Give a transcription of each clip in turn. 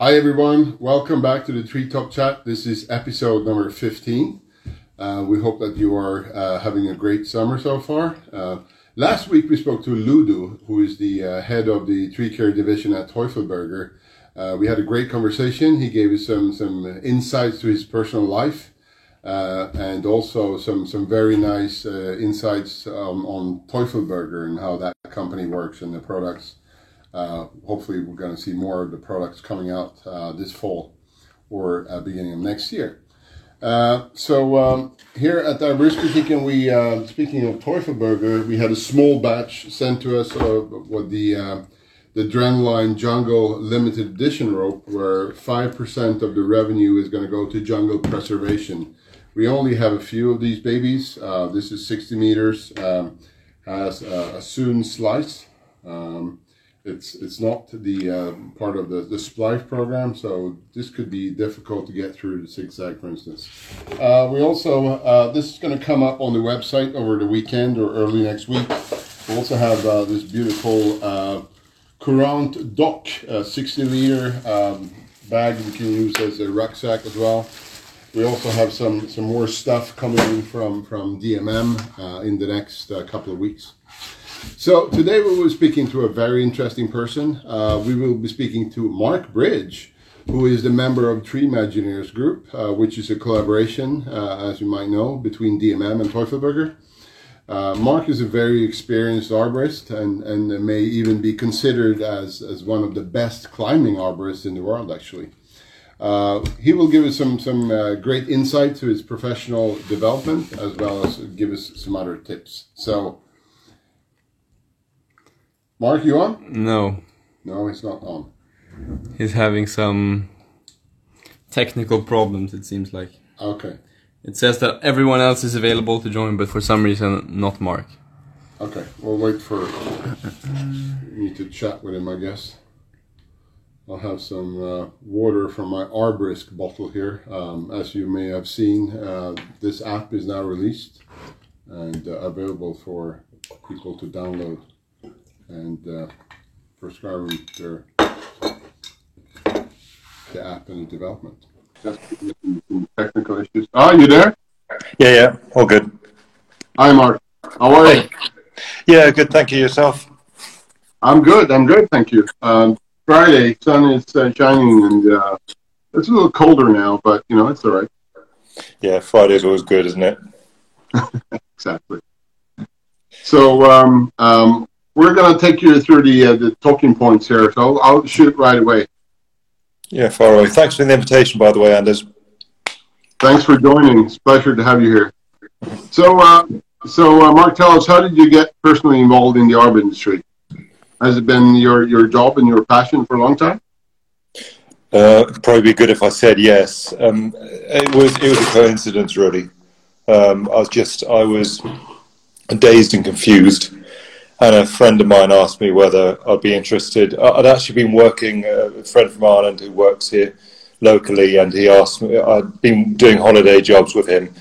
Hi everyone, welcome back to the Tree Talk Chat. This is episode number 15. Uh, we hope that you are uh, having a great summer so far. Uh, last week we spoke to Ludo, who is the uh, head of the tree care division at Teufelberger. Uh, we had a great conversation. He gave us some, some insights to his personal life. Uh, and also some some very nice insights um, on Teufelberger and how that company works and the products. Uh, hopefully, we're going to see more of the products coming out uh, this fall or uh, beginning of next year. Uh, so um, here at the Arbeidsbutikken, we speaking of Teufelberger, we had a small batch sent to us of what the the drenaLINE Jungle limited edition rope, where five percent of the revenue is going to go to jungle preservation. We only have a few of these babies. Uh, this is 60 meters, um, has a, a Soon slice. Um, it's it's not the uh, part of the, the splice program, so this could be difficult to get through the zigzag, for instance. Uh, we also, uh, this is going to come up on the website over the weekend or early next week. We also have uh, this beautiful uh, Courant Dock uh, 60 liter um, bag you can use as a rucksack as well. We also have some, some more stuff coming in from, from DMM uh, in the next uh, couple of weeks. So today we will be speaking to a very interesting person. Uh, we will be speaking to Mark Bridge, who is the member of Tree Imagineers Group, uh, which is a collaboration, uh, as you might know, between DMM and Teufelberger. Uh, Mark is a very experienced arborist and, and may even be considered as, as one of the best climbing arborists in the world, actually. Uh, he will give us some some uh, great insight to his professional development as well as give us some other tips. So, Mark, you on? No. No, he's not on. He's having some technical problems. It seems like. Okay. It says that everyone else is available to join, but for some reason, not Mark. Okay, we'll wait for me to chat with him, I guess. I'll have some uh, water from my Arbrisk bottle here. Um, as you may have seen, uh, this app is now released and uh, available for people to download and uh, prescribe their the app and the development. Just some technical issues. Are ah, you there? Yeah, yeah, all good. Hi, Mark. How are you? Yeah, good. Thank you. Yourself? I'm good. I'm good. Thank you. Um, Friday, sun is uh, shining, and uh, it's a little colder now, but you know it's all right. Yeah, Friday's always good, isn't it? exactly. So um, um, we're going to take you through the uh, the talking points here. So I'll shoot right away. Yeah, far away. Thanks for the invitation, by the way, Anders. Thanks for joining. It's a pleasure to have you here. So, uh, so uh, Mark, tell us, how did you get personally involved in the arbor industry? Has it been your, your job and your passion for a long time? Uh, probably good if I said yes. Um, it was it was a coincidence, really. Um, I was just I was dazed and confused, and a friend of mine asked me whether I'd be interested. I'd actually been working uh, a friend from Ireland who works here locally, and he asked me. I'd been doing holiday jobs with him,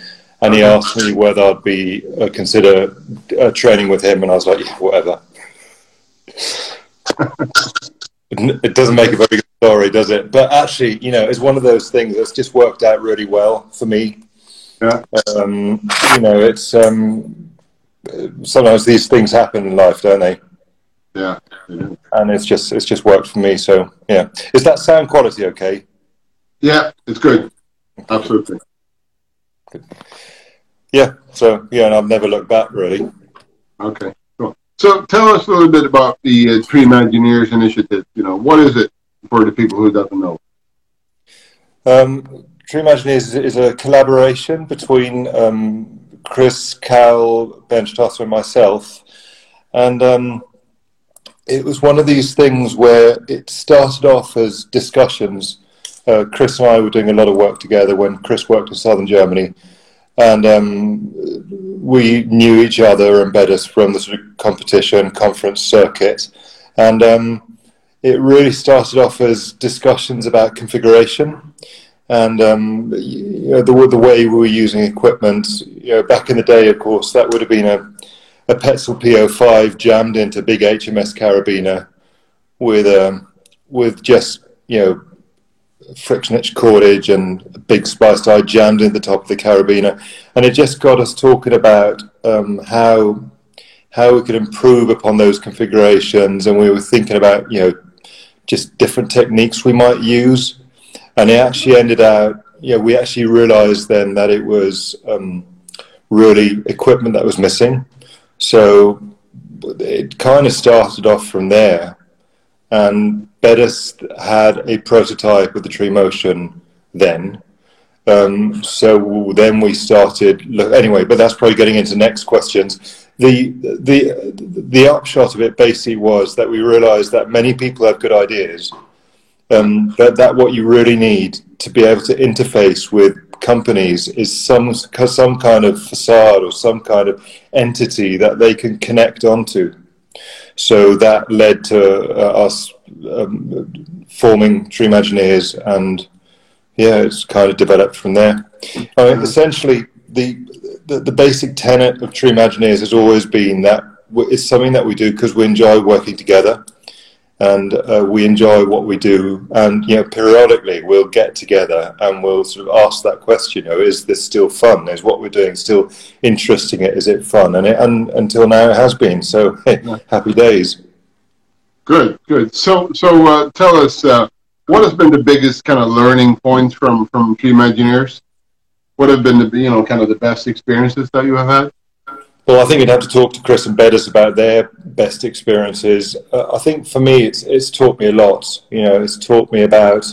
and he asked me whether I'd be uh, consider uh, training with him, and I was like, yeah, whatever it doesn't make a very good story, does it? But actually, you know, it's one of those things that's just worked out really well for me. Yeah. Um, you know, it's um, sometimes these things happen in life, don't they? Yeah. And it's just it's just worked for me. So yeah, is that sound quality okay? Yeah, it's good. Absolutely. Good. Yeah. So yeah, and I've never looked back really. Okay. So tell us a little bit about the uh, Tree Imagineers Initiative. You know, what is it for the people who doesn't know? Um, Tree Imagineers is a collaboration between um, Chris, Cal, Ben Stosser, and myself. And um, it was one of these things where it started off as discussions. Uh, Chris and I were doing a lot of work together when Chris worked in southern Germany and um, we knew each other and us from the sort of competition conference circuit, and um, it really started off as discussions about configuration and um, you know, the, the way we were using equipment. You know, back in the day, of course, that would have been a, a Petzl P05 jammed into big HMS carabiner with um, with just you know frictionless cordage and a big spliced eye jammed in the top of the carabiner, and it just got us talking about um, how how we could improve upon those configurations, and we were thinking about you know just different techniques we might use, and it actually ended out. Yeah, we actually realised then that it was um, really equipment that was missing, so it kind of started off from there and Bettis had a prototype of the Tree Motion then. Um, so then we started. Look, anyway, but that's probably getting into next questions. The the the upshot of it basically was that we realised that many people have good ideas, um, but that what you really need to be able to interface with companies is some some kind of facade or some kind of entity that they can connect onto. So that led to uh, us um, forming Treeimagineers, and yeah, it's kind of developed from there. I mean, essentially, the, the, the basic tenet of Treeimagineers has always been that it's something that we do because we enjoy working together and uh, we enjoy what we do. And you know, periodically we'll get together and we'll sort of ask that question: you know, is this still fun? Is what we're doing still interesting? Is it fun? And, it, and until now, it has been. So happy days. Good, good. So, so uh, tell us uh, what has been the biggest kind of learning points from from Treeimagineers? What have been the you know kind of the best experiences that you have had? Well, I think you'd have to talk to Chris and Bettis about their best experiences. Uh, I think for me, it's it's taught me a lot. You know, it's taught me about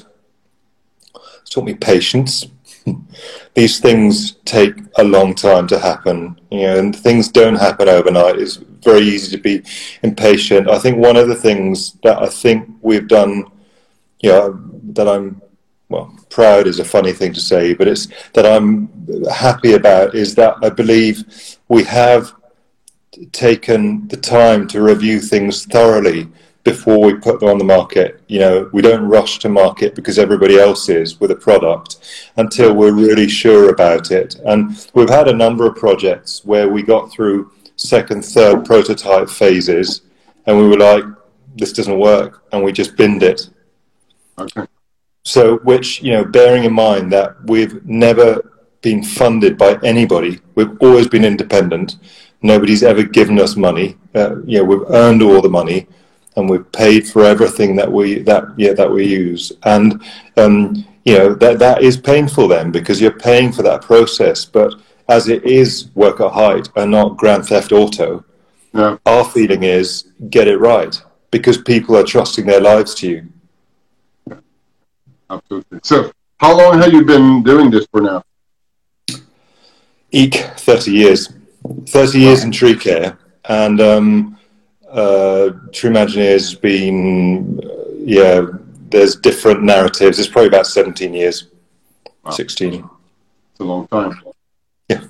it's taught me patience. These things take a long time to happen. You know, and things don't happen overnight. It's very easy to be impatient. I think one of the things that I think we've done, you know, that I'm well, proud is a funny thing to say, but it's that I'm happy about is that I believe we have taken the time to review things thoroughly before we put them on the market. You know, we don't rush to market because everybody else is with a product until we're really sure about it. And we've had a number of projects where we got through second, third prototype phases and we were like, this doesn't work. And we just binned it. Okay. So, which, you know, bearing in mind that we've never been funded by anybody, we've always been independent. Nobody's ever given us money. Uh, you know, we've earned all the money, and we've paid for everything that we that yeah that we use. And um, you know that that is painful then because you're paying for that process. But as it is work at height and not Grand Theft Auto, yeah. our feeling is get it right because people are trusting their lives to you absolutely. So, how long have you been doing this for now? Eek, 30 years. 30 years in tree care. And um, uh, Treeimagineers has been, uh, yeah, there's different narratives. It's probably about 17 years, wow. 16. It's a long time. Yeah.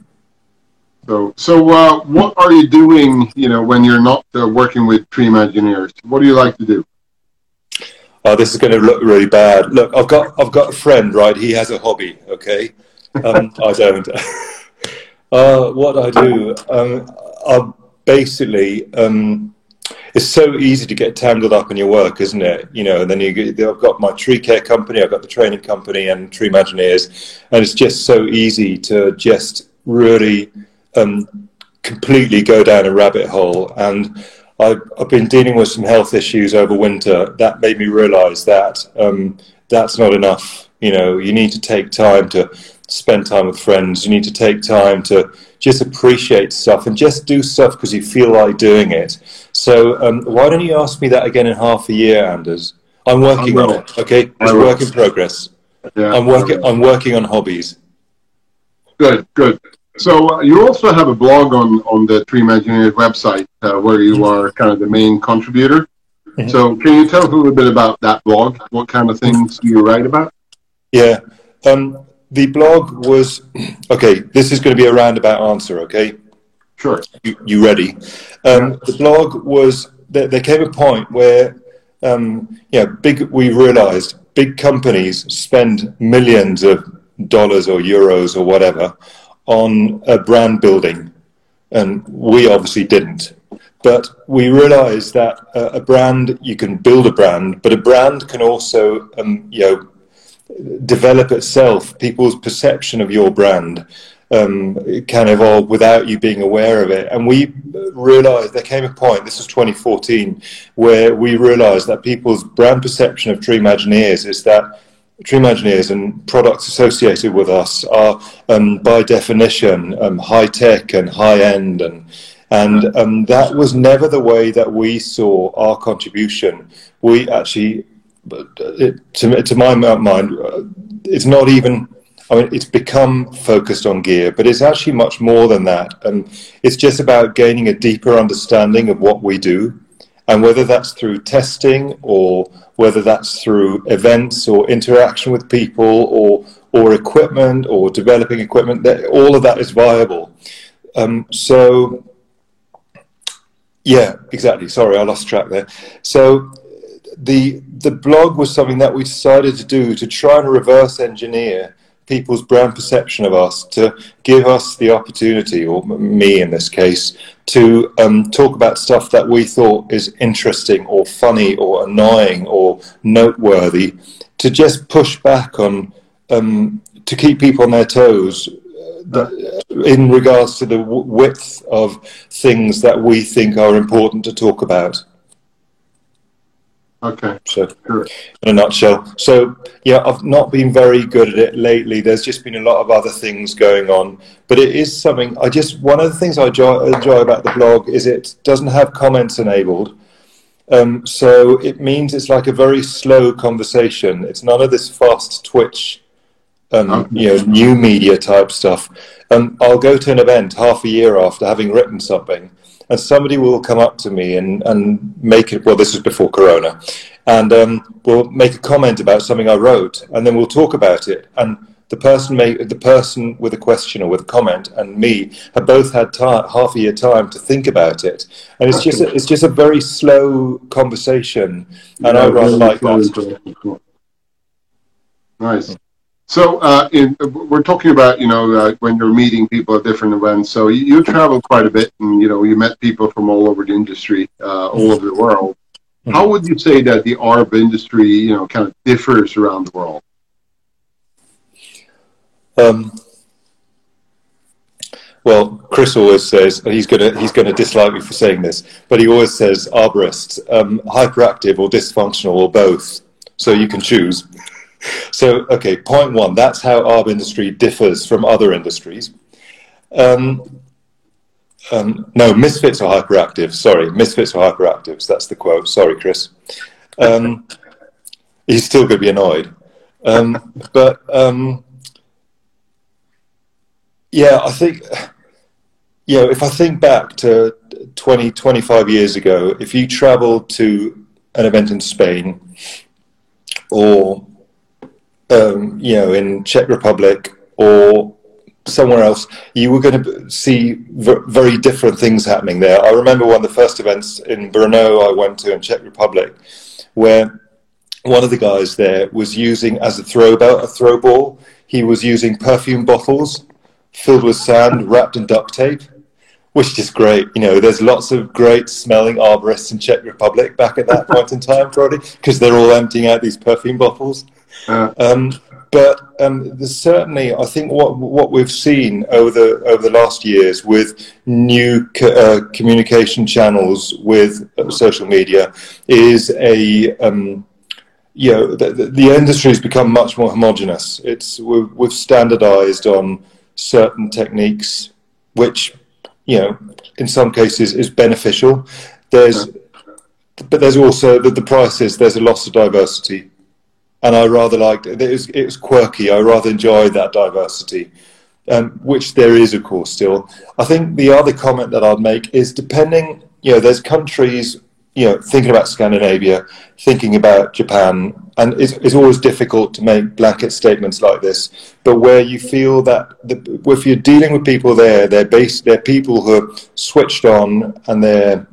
So, so uh, what are you doing, you know, when you're not uh, working with Treeimagineers? What do you like to do? oh, this is going to look really bad. Look, I've got I've got a friend, right? He has a hobby. Okay, um, I don't. uh, what I do, um, I basically. Um, it's so easy to get tangled up in your work, isn't it? You know, and then you I've got my tree care company, I've got the training company, and Treeimagineers, and it's just so easy to just really um, completely go down a rabbit hole. And I've, I've been dealing with some health issues over winter. That made me realise that um, that's not enough. You know, you need to take time to spend time with friends. You need to take time to just appreciate stuff and just do stuff because you feel like doing it. So um, why don't you ask me that again in half a year, Anders? I'm working on it. Okay, it's work in progress. Yeah, I'm working. I'm working on hobbies. Good, good. So uh, you also have a blog on on the Treeimagineers website uh, where you are kind of the main contributor. Mm-hmm. So can you tell us a little bit about that blog? What kind of things do you write about? Yeah, um, the blog was okay. This is going to be a roundabout answer. Okay. Sure. You, you ready? Um, the blog was there, there came a point where um, yeah, big. We realised big companies spend millions of dollars or euros or whatever on a brand building, and we obviously didn't. But we realized that uh, a brand, you can build a brand, but a brand can also, um, you know, develop itself. People's perception of your brand um, can evolve without you being aware of it. And we realized there came a point, this was 2014, where we realized that people's brand perception of Tree Imagineers is that Tree Imagineers and products associated with us are, um, by definition, um, high tech and high end, and and um, that was never the way that we saw our contribution. We actually, it, to to my mind, uh, it's not even I mean, it's become focused on gear, but it's actually much more than that. And it's just about gaining a deeper understanding of what we do. And whether that's through testing or whether that's through events or interaction with people or, or equipment or developing equipment, all of that is viable. Um, so, yeah, exactly. Sorry, I lost track there. So, the the blog was something that we decided to do to try and reverse engineer people's brand perception of us to give us the opportunity, or me in this case, to um, talk about stuff that we thought is interesting or funny or annoying or noteworthy, to just push back on, um, to keep people on their toes uh, in regards to the width of things that we think are important to talk about. Okay. So, in a nutshell. So, yeah, I've not been very good at it lately. There's just been a lot of other things going on, but it is something. I just one of the things I enjoy, enjoy about the blog is it doesn't have comments enabled. Um, so it means it's like a very slow conversation. It's none of this fast twitch, um, okay. you know, new media type stuff. Um, I'll go to an event half a year after having written something, and somebody will come up to me and, and make it, well, this was before Corona, and um, will make a comment about something I wrote, and then we'll talk about it. And the person, may, the person with a question or with a comment and me have both had time, half a year time to think about it. And it's just, a, it's just a very slow conversation, and yeah, I rather like that. Nice. So uh, in, we're talking about you know uh, when you're meeting people at different events. So you, you travel quite a bit, and you know you met people from all over the industry, uh, all over the world. Mm-hmm. How would you say that the ARB industry, you know, kind of differs around the world? Um, well, Chris always says he's gonna he's gonna dislike me for saying this, but he always says arborists um, hyperactive or dysfunctional or both. So you can choose so, okay, point one, that's how our industry differs from other industries. Um, um, no, misfits are hyperactive. Sorry, misfits are hyperactives. That's the quote. Sorry, Chris. Um, he's still going to be annoyed. Um, but um, yeah, I think, you know, if I think back to 20, 25 years ago, if you traveled to an event in Spain or um, you know, in Czech Republic or somewhere else, you were going to see very different things happening there. I remember one of the first events in Brno I went to in Czech Republic, where one of the guys there was using as a throw a throw ball. He was using perfume bottles filled with sand wrapped in duct tape, which is great. You know, there's lots of great smelling arborists in Czech Republic back at that point in time, probably because they're all emptying out these perfume bottles. Uh, um, but um, certainly, I think, what what we've seen over the over the last years with new co- uh, communication channels with social media is a um, you know the, the industry has become much more homogenous. It's we've, we've standardized on certain techniques, which you know in some cases is beneficial. There's but there's also the, the prices. There's a loss of diversity and I rather liked it. It was, it was quirky. I rather enjoyed that diversity, um, which there is, of course, still. I think the other comment that I'd make is depending, you know, there's countries, you know, thinking about Scandinavia, thinking about Japan, and it's, it's always difficult to make blanket statements like this. But where you feel that the, if you're dealing with people there, they're based, they're people who are switched on, and they're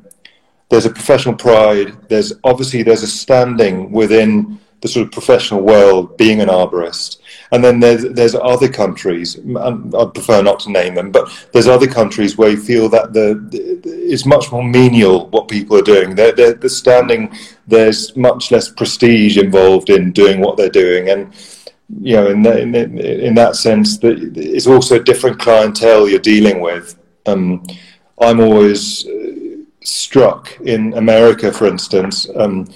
there's a professional pride. There's obviously there's a standing within the sort of professional world being an arborist. And then there's there's other countries, and I prefer not to name them, but there's other countries where you feel that the, the it's much more menial what people are doing. They're, they're, they're standing. There's much less prestige involved in doing what they're doing, and you know, in, the, in, in that sense, that it's also a different clientele you're dealing with. Um, I'm always uh, struck in America, for instance, um,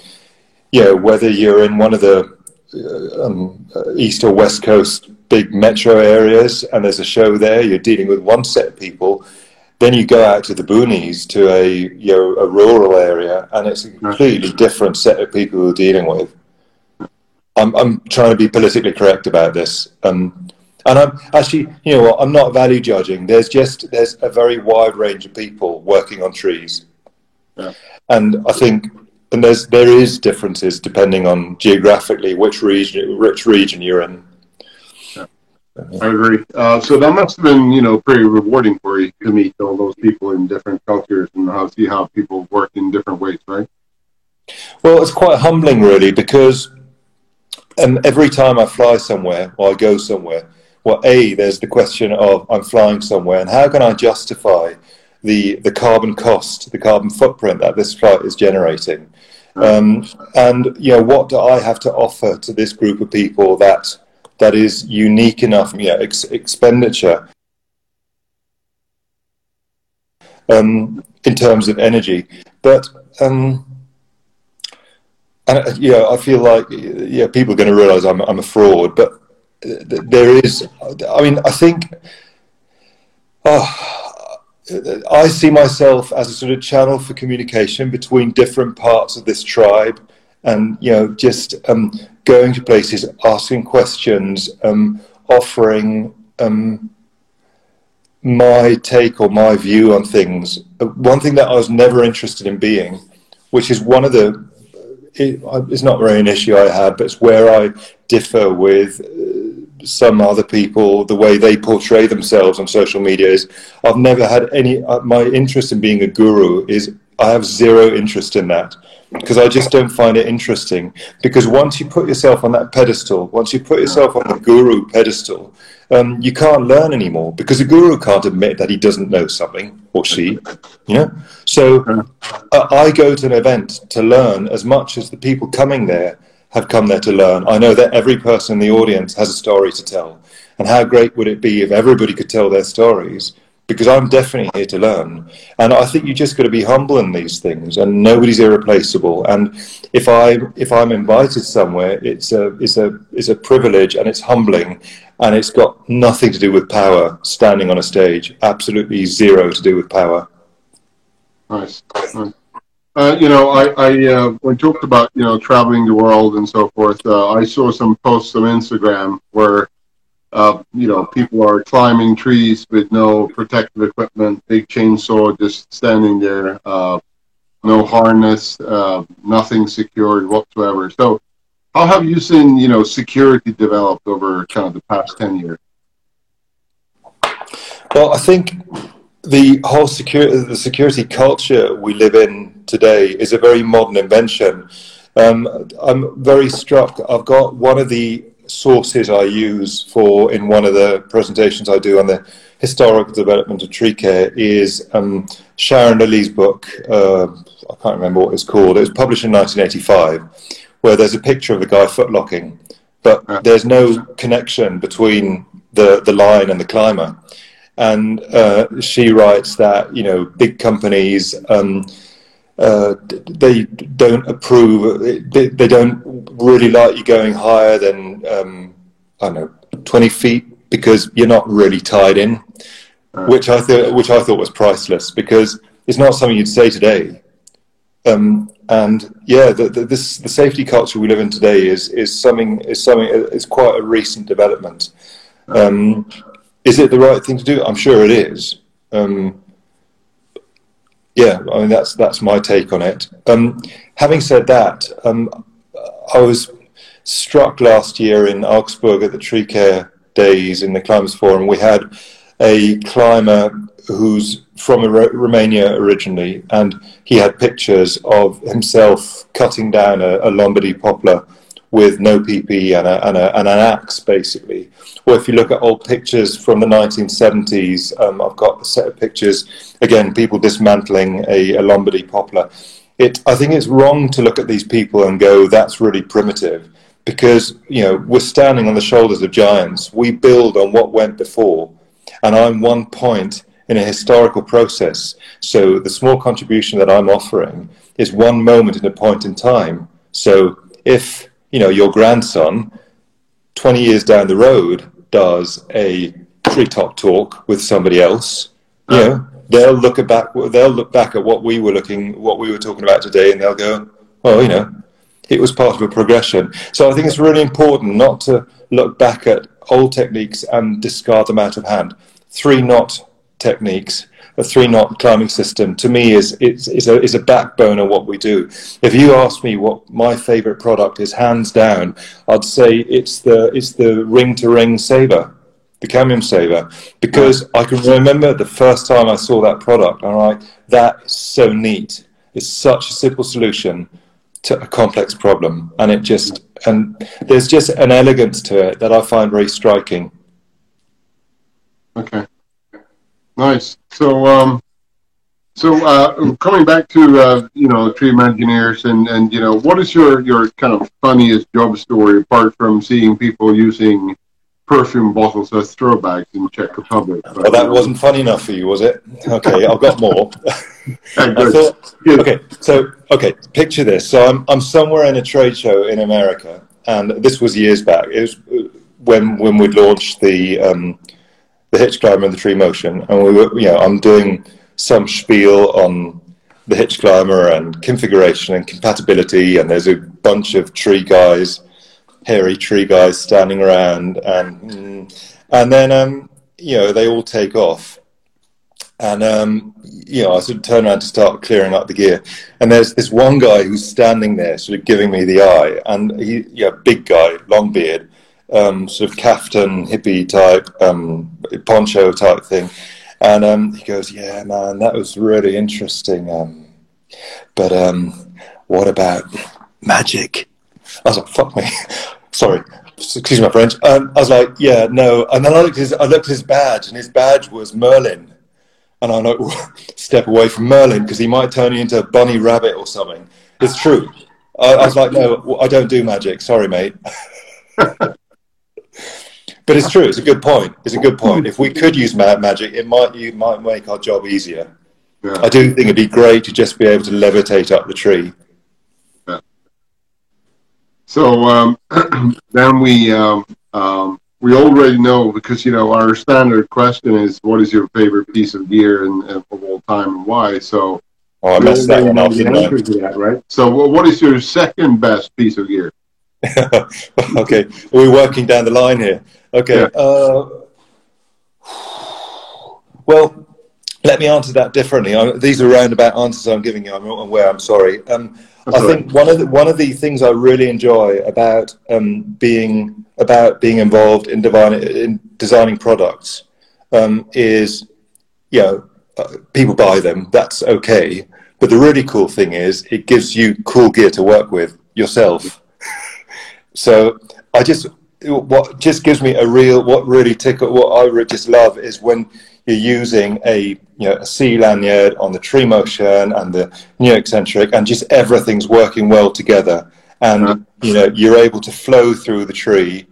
you know, whether you're in one of the uh, um, uh, east or west coast big metro areas and there's a show there, you're dealing with one set of people. Then you go out to the boonies, to a you know, a rural area, and it's a completely different set of people you're dealing with. I'm, I'm trying to be politically correct about this. Um, and I'm actually, you know what, I'm not value judging. There's just, there's a very wide range of people working on trees. Yeah. And I think, and there's, there is differences depending on geographically which region, which region you're in. Yeah. I agree. Uh, so that must have been, you know, pretty rewarding for you to meet all those people in different cultures and how see how people work in different ways, right? Well, it's quite humbling, really, because um, every time I fly somewhere or I go somewhere, well, a there's the question of I'm flying somewhere, and how can I justify the the carbon cost, the carbon footprint that this flight is generating, um, and you know what do I have to offer to this group of people that that is unique enough, you know, ex- expenditure. Um, in terms of energy, but um, and uh, yeah, I feel like yeah, people are going to realise I'm I'm a fraud, but there is. I mean, I think. Oh, I see myself as a sort of channel for communication between different parts of this tribe, and you know, just um, going to places, asking questions, um, offering um, my take or my view on things. Uh, one thing that I was never interested in being, which is one of the it, it's not really an issue I had, but it's where I differ with uh, some other people. The way they portray themselves on social media is I've never had any. Uh, my interest in being a guru is I have zero interest in that because I just don't find it interesting. Because once you put yourself on that pedestal, once you put yourself on the guru pedestal, um, you can't learn anymore because a guru can't admit that he doesn't know something or she, you know. So uh, I go to an event to learn as much as the people coming there have come there to learn. I know that every person in the audience has a story to tell, and how great would it be if everybody could tell their stories? Because I'm definitely here to learn, and I think you just got to be humble in these things, and nobody's irreplaceable. And if I if I'm invited somewhere, it's a it's a it's a privilege, and it's humbling, and it's got nothing to do with power standing on a stage absolutely zero to do with power nice, nice. Uh, you know, I, I uh, when talked about you know traveling the world and so forth, uh, I saw some posts on Instagram where uh, you know people are climbing trees with no protective equipment, big chainsaw just standing there, uh, no harness, nothing secured whatsoever. So, how have you seen you know security developed over kind of the past ten years? Well, I think the whole security, the security culture we live in today is a very modern invention. Um, I'm very struck. I've got one of the sources I use for in one of the presentations I do on the historical development of tree care is um, Sharon Lilly's book. Uh, I can't remember what it's called. It was published in 1985, where there's a picture of the guy footlocking, but there's no connection between the, the line and the climber and uh, she writes that you know big companies um, uh, they don't approve they, they, don't really like you going higher than um, I don't know 20 feet because you're not really tied in which I thought which I thought was priceless because it's not something you'd say today um, and yeah the, the, this the safety culture we live in today is is something is something is quite a recent development um, is it the right thing to do? I'm sure it is. Um, yeah, I mean that's that's my take on it. Um, having said that, um, I was struck last year in Augsburg at the Tree Care Days in the Climbers Forum. We had a climber who's from Romania originally, and he had pictures of himself cutting down a, a Lombardy poplar with no PP and, a, and, a, and an axe, basically. Or if you look at old pictures from the 1970s, um, I've got a set of pictures, again, people dismantling a, a Lombardy poplar. It, I think it's wrong to look at these people and go, that's really primitive. because you know we're standing on the shoulders of giants. We build on what went before, and I'm one point in a historical process. So the small contribution that I'm offering is one moment in a point in time. So if you know your grandson, 20 years down the road, does a treetop talk with somebody else, you uh-huh. know, they'll look at back. They'll look back at what we were looking, what we were talking about today, and they'll go, "Well, you know, it was part of a progression." So I think it's really important not to look back at old techniques and discard them out of hand. Three knot techniques, a three knot climbing system, to me is is, is a is a backbone of what we do. If you ask me what my favourite product is, hands down, I'd say it's the it's the ring to ring saver the Cambium Saver because I can remember the first time I saw that product. All right, that is so neat. It's such a simple solution to a complex problem, and it just and there's just an elegance to it that I find very striking. Okay, nice. So, um, so uh, coming back to uh, you know Tree Imagineers, and and you know what is your your kind of funniest job story apart from seeing people using perfume bottles as throw bags in Czech Republic. Well, that wasn't funny enough for you, was it? Okay, I've got more. thought, okay, so okay, picture this. So I'm I'm somewhere in a trade show in America, and this was years back. It was uh, when when we launched the um, the hitch climber and the tree motion, and we were you know I'm doing some spiel on the hitch climber and configuration and compatibility, and there's a bunch of tree guys hairy tree guys standing around, and mm, and then um, you know they all take off, and um, you know I sort of turn around to start clearing up the gear, and there's this one guy who's standing there, sort of giving me the eye, and he, yeah, big guy, long beard, um, sort of kaftan hippie type, um, poncho type thing, and um, he goes, "Yeah, man, that was really interesting, um, but um, what about magic?" I was like, fuck me. Sorry. Excuse my French. Um, I was like, yeah, no. And then I looked, at his, I looked at his badge, and his badge was Merlin. And I'm like, step away from Merlin because he might turn you into a bunny rabbit or something. It's true. I, I was like, no, I don't do magic. Sorry, mate. but it's true. It's a good point. It's a good point. If we could use magic, it might you might make our job easier. Yeah. I do think it'd be great to just be able to levitate up the tree so um, then we um, um, we already know because you know our standard question is what is your favorite piece of gear and, and of all time and why. So oh, I messed that one up. Answer to that, right? So well, what is your second best piece of gear? okay, we're working down the line here. Okay. Yeah. Uh, well, let me answer that differently. I, these are roundabout answers I'm giving you. I'm not aware. I'm sorry. Um, I think one of the, one of the things I really enjoy about um, being about being involved in, divine, in designing products um, is, you know, uh, people buy them. That's okay. But the really cool thing is, it gives you cool gear to work with yourself. So I just what just gives me a real what really tickle what I just love is when you're using a you know a C lanyard on the tree motion and the new eccentric, and just everything's working well together. And uh-huh. you know you're able to flow through the tree,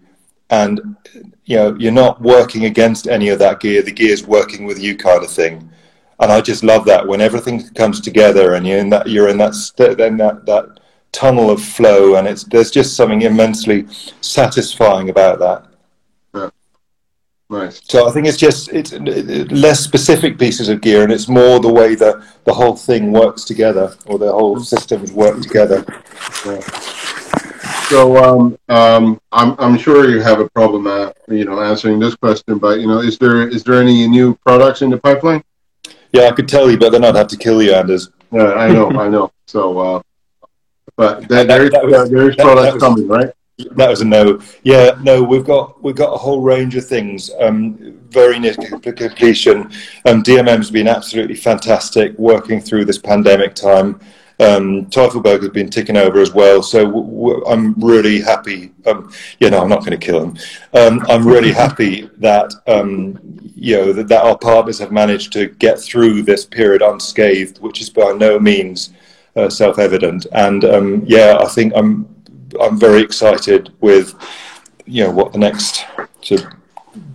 and you know you're not working against any of that gear. The gear's working with you, kind of thing. And I just love that when everything comes together, and you're in that you're in that st- then that that tunnel of flow, and it's there's just something immensely satisfying about that. Nice. So I think it's just it's less specific pieces of gear, and it's more the way that the whole thing works together, or the whole systems work together. Yeah. So um, um, I'm I'm sure you have a problem, at, you know, answering this question, but you know, is there is there any new products in the pipeline? Yeah, I could tell you, but then I'd have to kill you, Anders. Yeah, I know, I know. So, uh, but that, that, that was, products was, coming, right? That was a no. Yeah, no. We've got we've got a whole range of things. Um, very near completion. Um, DMM's been absolutely fantastic working through this pandemic time. Um, Teufelberg has been ticking over as well, so w- w- I'm really happy. Um, yeah, no, I'm not going to kill him. Um, I'm really happy that um, you know that, that, our partners have managed to get through this period unscathed, which is by no means uh, self-evident. And um, yeah, I think I'm I'm very excited with you know what the next sort of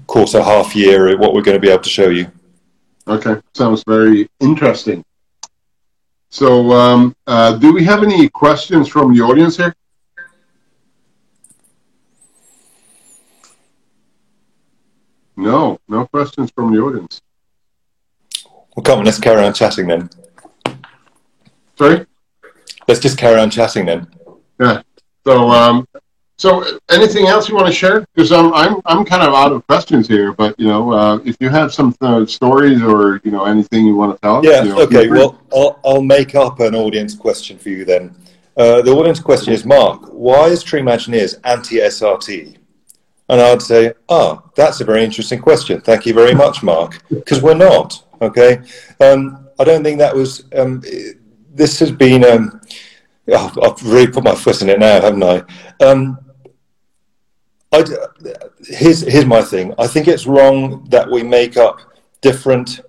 course a half year what we're going to be able to show you. Okay, sounds very interesting. So, um, uh, do we have any questions from the audience here? No, no questions from the audience. Well, come on, let's carry on chatting then. Sorry? Let's just carry on chatting then. Yeah. So, um, so anything else you want to share? Because I'm, I'm, I'm kind of out of questions here, but you know, uh, if you have some uh, stories or you know anything you want to tell, yeah. You know, okay. Well, I'll, I'll make up an audience question for you then. Uh, the audience question is, Mark, why is Tree Imagineers anti-SRT? And I'd say, ah, oh, that's a very interesting question. Thank you very much, Mark. Because we're not. Okay. Um, I don't think that was. Um, this has been. Um, oh, I've really put my foot in it now, haven't I? Um, I'd, here's here's my thing. I think it's wrong that we make up different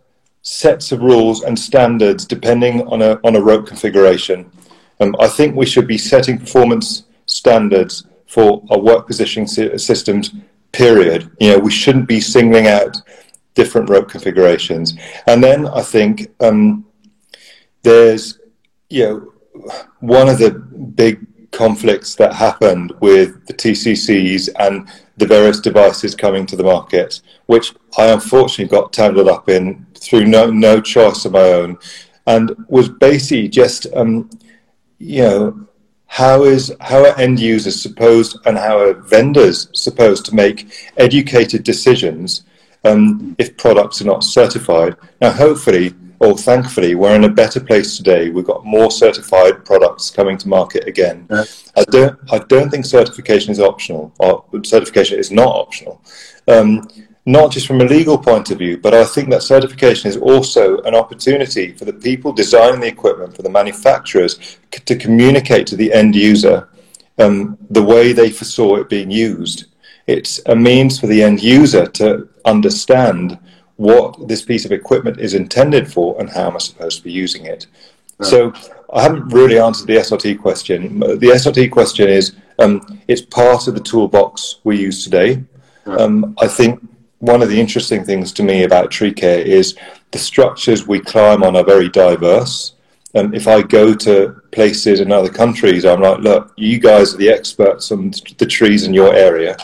sets of rules and standards depending on a on a rope configuration. Um, I think we should be setting performance standards for our work positioning systems. Period. You know, we shouldn't be singling out different rope configurations. And then I think um, there's you know one of the big conflicts that happened with the TCCs and the various devices coming to the market, which I unfortunately got tangled up in through no, no choice of my own, and was basically just, um, you know, how is how are end users supposed and how are vendors supposed to make educated decisions um, if products are not certified? Now, hopefully, or thankfully, we're in a better place today. We've got more certified products coming to market again. Yeah. I don't, I don't think certification is optional, or certification is not optional. Um, not just from a legal point of view, but I think that certification is also an opportunity for the people designing the equipment, for the manufacturers, to communicate to the end user um, the way they foresaw it being used. It's a means for the end user to understand what this piece of equipment is intended for and how am I supposed to be using it. Right. So I haven't really answered the SRT question. The SRT question is um, it's part of the toolbox we use today. Right. Um, I think one of the interesting things to me about tree care is the structures we climb on are very diverse. Um, if I go to places in other countries, I'm like, look, you guys are the experts on the trees in your area,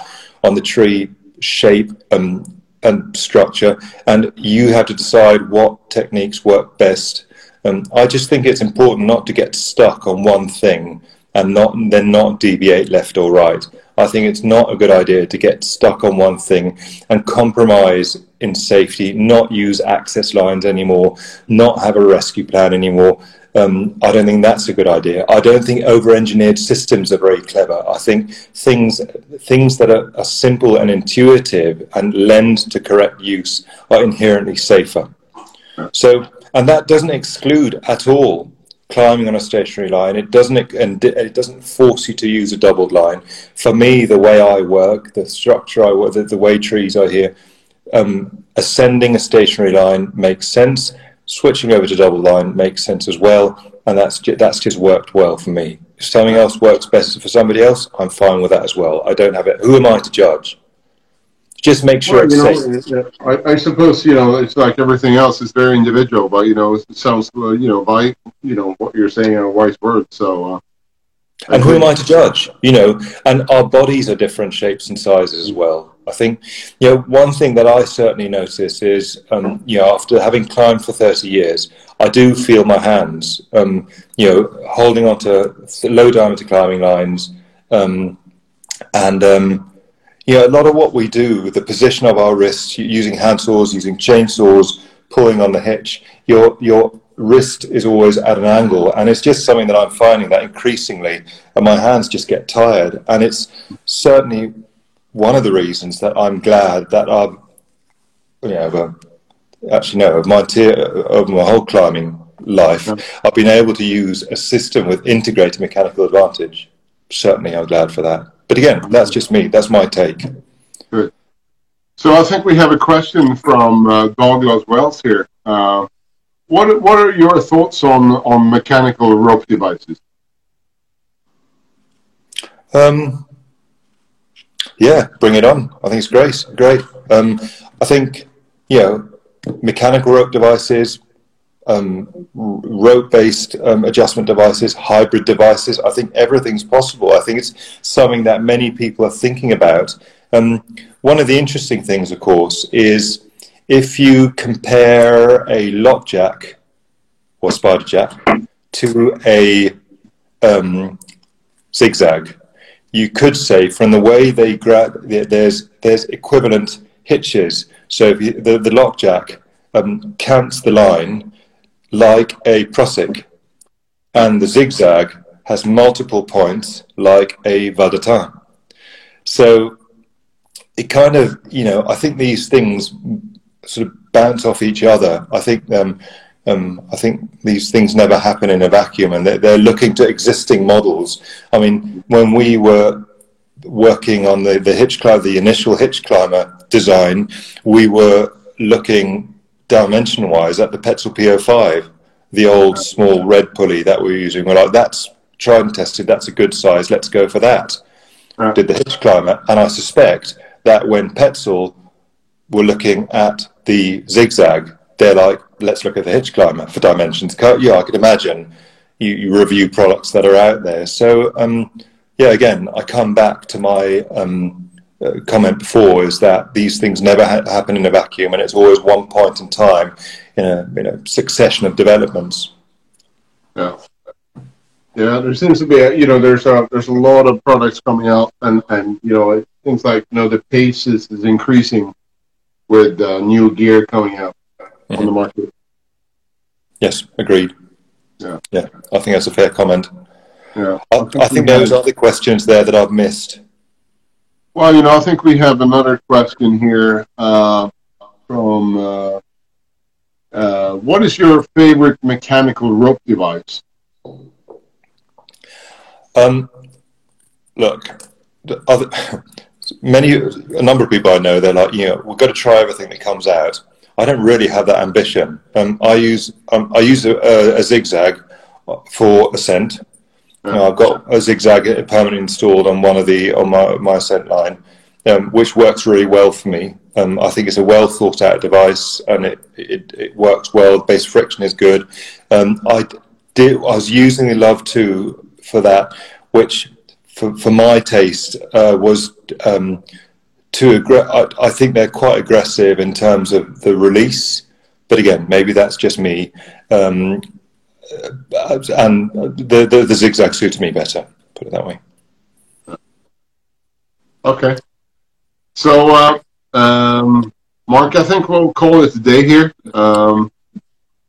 on the tree shape and and structure, and you have to decide what techniques work best. Um, I just think it's important not to get stuck on one thing and not then not deviate left or right. I think it's not a good idea to get stuck on one thing and compromise in safety, not use access lines anymore, not have a rescue plan anymore, um, I don't think that's a good idea. I don't think over-engineered systems are very clever. I think things things that are, are simple and intuitive and lend to correct use are inherently safer. So, and that doesn't exclude at all climbing on a stationary line. It doesn't and it doesn't force you to use a doubled line. For me, the way I work, the structure I work, the, the way trees are here, um, ascending a stationary line makes sense switching over to double line makes sense as well, and that's ju- that's just worked well for me. If something else works better for somebody else, I'm fine with that as well. I don't have it. Who am I to judge? Just make sure well, it's know, safe. I, I, suppose you know it's like everything else. It's very individual, but you know it sounds you know by you know what you're saying are wise words. So. Uh, and who am I to judge? You know, and our bodies are different shapes and sizes as well. I think, you know, one thing that I certainly notice is, um, you know, after having climbed for 30 years, I do feel my hands, um, you know, holding onto low diameter climbing lines. Um, and, um, you know, a lot of what we do, the position of our wrists, using handsaws, using chainsaws, pulling on the hitch, your, your wrist is always at an angle. And it's just something that I'm finding that increasingly, and my hands just get tired. And it's certainly one of the reasons that I'm glad that I've, you know, actually no, of my tier, of my whole climbing life, yeah. I've been able to use a system with integrated mechanical advantage. Certainly, I'm glad for that. But again, that's just me. That's my take. Good. So I think we have a question from uh, Douglas Wells here. Uh, what What are your thoughts on on mechanical rope devices? Um, yeah, bring it on. I think it's great. Great. Um, I think you know mechanical rope devices, um, rope-based um, adjustment devices, hybrid devices. I think everything's possible. I think it's something that many people are thinking about. Um, one of the interesting things, of course, is if you compare a lock jack or spider jack to a um, zigzag, you could say from the way they grab, there's there's equivalent hitches. So you, the the lock jack um, counts the line like a Prusik, and the zigzag has multiple points like a Valdotain. So it kind of, you know, I think these things sort of bounce off each other. I think um, um, I think these things never happen in a vacuum, and they're, they're, looking to existing models. I mean, when we were working on the the hitch climber, the initial hitch climber design, we were looking dimension-wise at the Petzl P05, the old small red pulley that we we're using. We're like, that's tried and tested. That's a good size. Let's go for that. Did the hitch climber, and I suspect that when Petzl were looking at the zigzag, they're like, let's look at the hitch climber for dimensions. Yeah, I could imagine you, you review products that are out there. So, um, yeah, again, I come back to my um, uh, comment before is that these things never ha- happen in a vacuum, and it's always one point in time in a, in a succession of developments. Yeah. Yeah, there seems to be, a, you know, there's a there's a lot of products coming out, and and you know, things like you know the pace is, is increasing with uh, new gear coming out mm-hmm. on the market. Yes, agreed. Yeah, yeah, I think that's a fair comment. Yeah, I, I think, I think those are the questions there that I've missed. Well, you know, I think we have another question here uh, from. Uh, uh, what is your favorite mechanical rope device? Um, look, other, many a number of people I know they're like, you know, we've got to try everything that comes out. I don't really have that ambition. Um, I use um, I use a, a, zigzag for ascent. You know, I've got a zigzag permanently installed on one of the on my my ascent line, um, which works really well for me. Um, I think it's a well thought out device and it, it, it works well. The Base friction is good. Um, I did I was using the Love Two for that, which for, for my taste, uh, was um, too. Aggr- I, I, think they're quite aggressive in terms of the release, but again, maybe that's just me. Um, uh, and the, the, the zigzag suited me better. Put it that way. Okay. So, uh, um, Mark, I think we'll call it a day here. Um,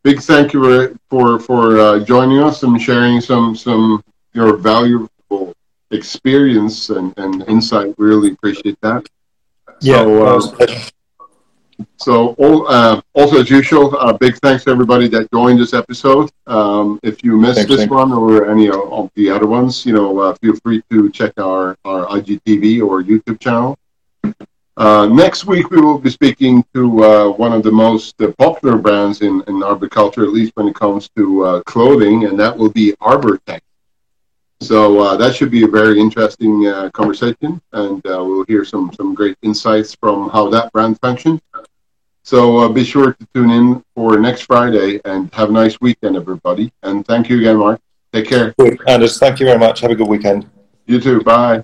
big thank you for for uh, joining us and sharing some some your valuable experience and, and insight. Really appreciate that. Yeah. So, uh, so all, uh, also as usual, uh, big thanks to everybody that joined this episode. Um, if you missed thanks, this one or any of the other ones, you know, uh, feel free to check our, our IGTV or YouTube channel. Uh, next week, we will be speaking to uh, one of the most uh, popular brands in, in arboriculture, at least when it comes to uh, clothing, and that will be Arbortec. So uh, that should be a very interesting uh, conversation, and we'll hear some, some great insights from how that brand functions. So be sure to tune in for next Friday, and have a nice weekend, everybody. And thank you again, Mark. Take care. Anders, thank you very much. Have a good weekend. You too. Bye.